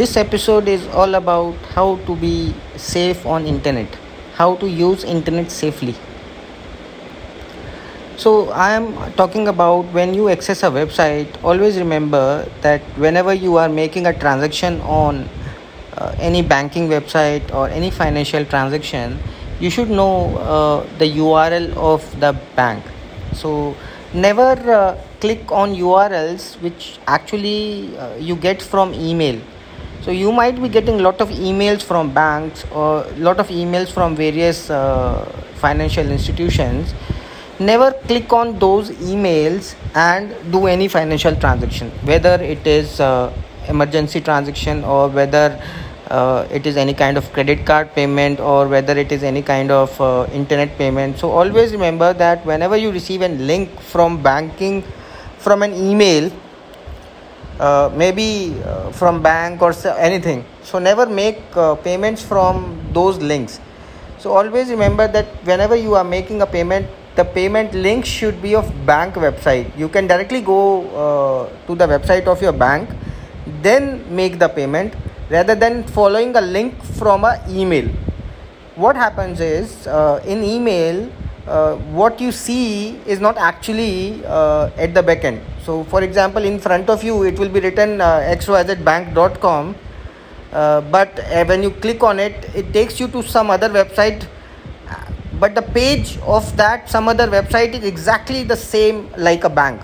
this episode is all about how to be safe on internet. How to use internet safely. So i am talking about when you access a website always remember that whenever you are making a transaction on uh, any banking website or any financial transaction you should know uh, the url of the bank. So never uh, click on urls which actually uh, you get from email so you might be getting a lot of emails from banks or a lot of emails from various uh, financial institutions. Never click on those emails and do any financial transaction whether it is uh, emergency transaction or whether uh, it is any kind of credit card payment or whether it is any kind of uh, internet payment. So always remember that whenever you receive a link from banking from an email uh, maybe uh, from bank or anything. So never make uh, payments from those links. So always remember that whenever you are making a payment the payment link should be of bank website. You can directly go uh, to the website of your bank then make the payment rather than following a link from a email. What happens is uh, in email uh, what you see is not actually at the back end so for example in front of you it will be written uh, xyzbank.com uh, but uh, when you click on it it takes you to some other website but the page of that some other website is exactly the same like a bank.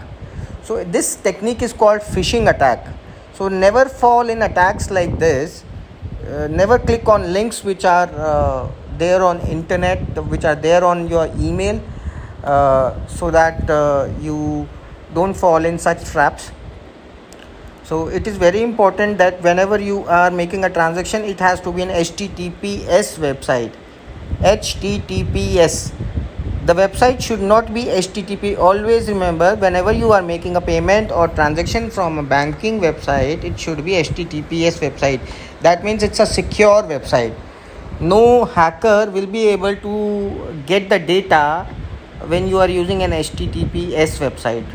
So this technique is called phishing attack. So never fall in attacks like this. Uh, never click on links which are uh, there on internet which are there on your email uh, so that uh, you don't fall in such traps. So it is very important that whenever you are making a transaction it has to be an https website. Https the website should not be http always remember whenever you are making a payment or transaction from a banking website it should be https website. That means it's a secure website. No hacker will be able to get the data when you are using an https website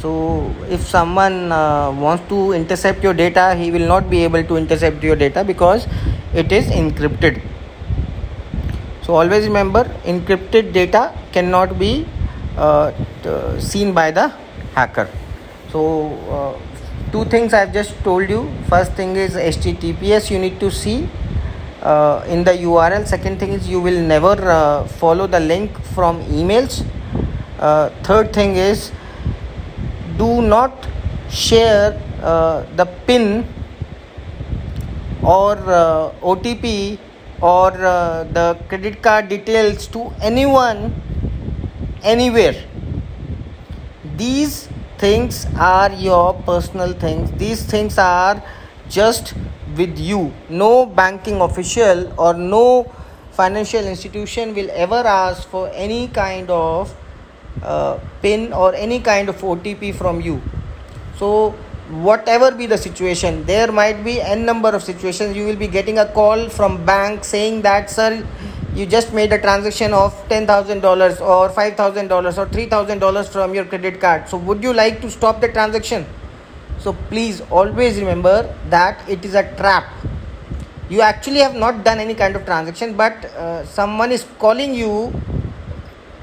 so if someone uh, wants to intercept your data he will not be able to intercept your data because it is encrypted. So always remember encrypted data cannot be uh, t- seen by the hacker. So uh, two things i've just told you. First thing is https you need to see uh, in the url second thing is you will never uh, follow the link from emails. Uh, third thing is do not share uh, the pin or uh, otp or uh, the credit card details to anyone anywhere. These things are your personal things. These things are just with you. No banking official or no financial institution will ever ask for any kind of uh, pin or any kind of otp from you. So whatever be the situation there might be n number of situations. You will be getting a call from bank saying that sir you just made a transaction of $10000 or $5000 or $3000 from your credit card. So would you like to stop the transaction? So please always remember that it is a trap. You actually have not done any kind of transaction but uh, someone is calling you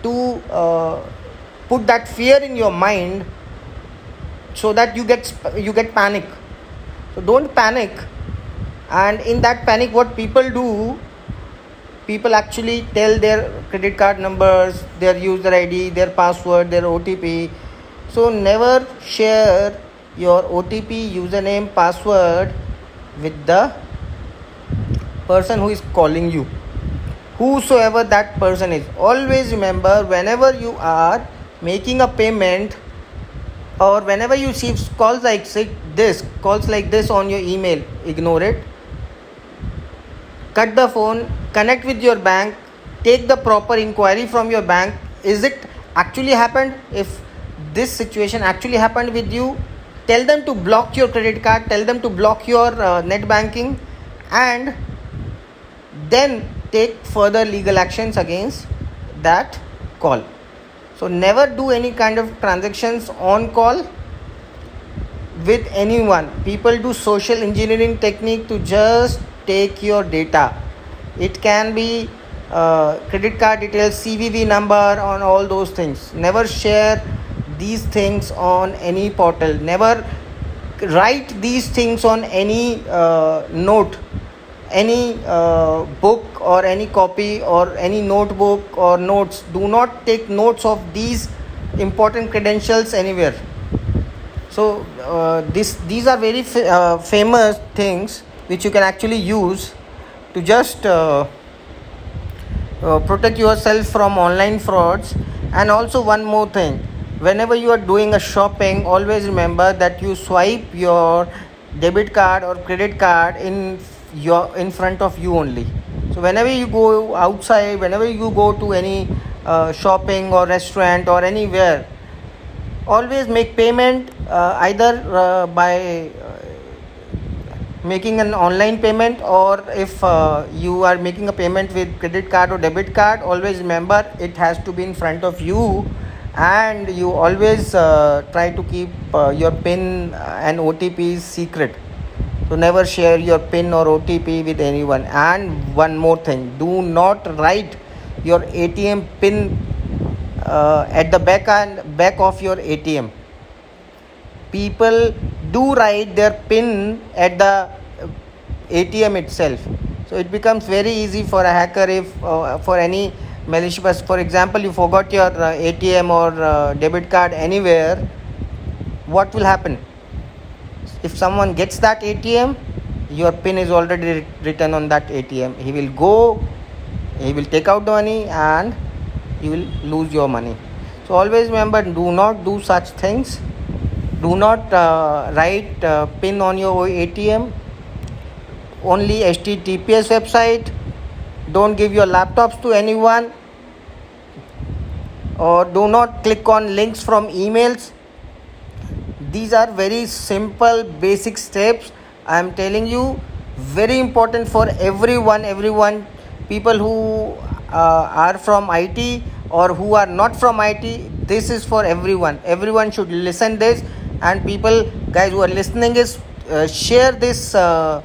to uh, put that fear in your mind so that you get you get panic. So don't panic. And in that panic what people do people actually tell their credit card numbers their user id their password their otp so never share your otp username password with the person who is calling you. Whosoever that person is. Always remember whenever you are making a payment or whenever you receive calls like this calls like this on your email ignore it. Cut the phone connect with your bank take the proper inquiry from your bank. Is it actually happened? If this situation actually happened with you tell them to block your credit card tell them to block your uh, net banking and then take further legal actions against that call so never do any kind of transactions on call with anyone. People do social engineering technique to just take your data. It can be uh, credit card details cvv number on all those things. Never share these things on any portal. Never write these things on any uh, note any uh, book or any copy or any notebook or notes. Do not take notes of these important credentials anywhere. So uh, this these are very f- uh, famous things which you can actually use to just uh, uh, protect yourself from online frauds. And also one more thing. Whenever you are doing a shopping always remember that you swipe your debit card or credit card in your in front of you only. So whenever you go outside whenever you go to any uh, shopping or restaurant or anywhere always make payment uh, either uh, by uh, making an online payment or if uh, you are making a payment with credit card or debit card always remember it has to be in front of you and you always uh, try to keep your pin and otp secret so never share your pin or otp with anyone. And one more thing do not write your atm pin uh, at the back and back of your atm people do write their pin at the atm itself. So it becomes very easy for a hacker if uh, for any malicious for example you forgot your uh, atm or uh, debit card anywhere what will happen if someone gets that atm your pin is already written on that atm he will go he will take out the money and you will lose your money. So always remember do not do such things. Do not uh, write uh, pin on your atm only https website. Don't give your laptops to anyone. Or do not click on links from emails these are very simple basic steps. I am telling you very important for everyone everyone people who uh, are from it or who are not from it this is for everyone. Everyone should listen this and people guys who are listening is uh, share this uh,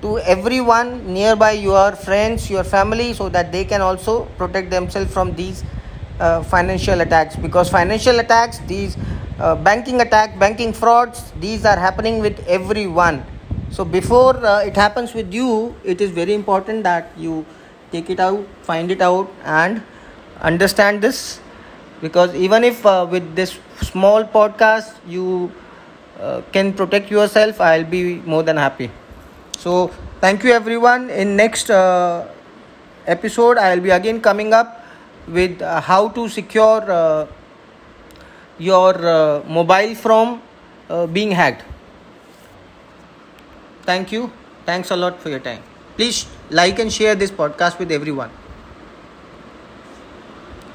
to everyone nearby your friends your family so that they can also protect themselves from these uh, financial attacks. Because financial attacks these uh, banking attack banking frauds these are happening with everyone. So before uh, it happens with you it is very important that you take it out find it out and understand this. Because even if uh, with this small podcast you uh, can protect yourself i'll be more than happy. So thank you everyone. In next uh, episode i'll be again coming up with uh, how to secure your uh, mobile from uh, being hacked. Thank you. Thanks a lot for your time. Please like and share this podcast with everyone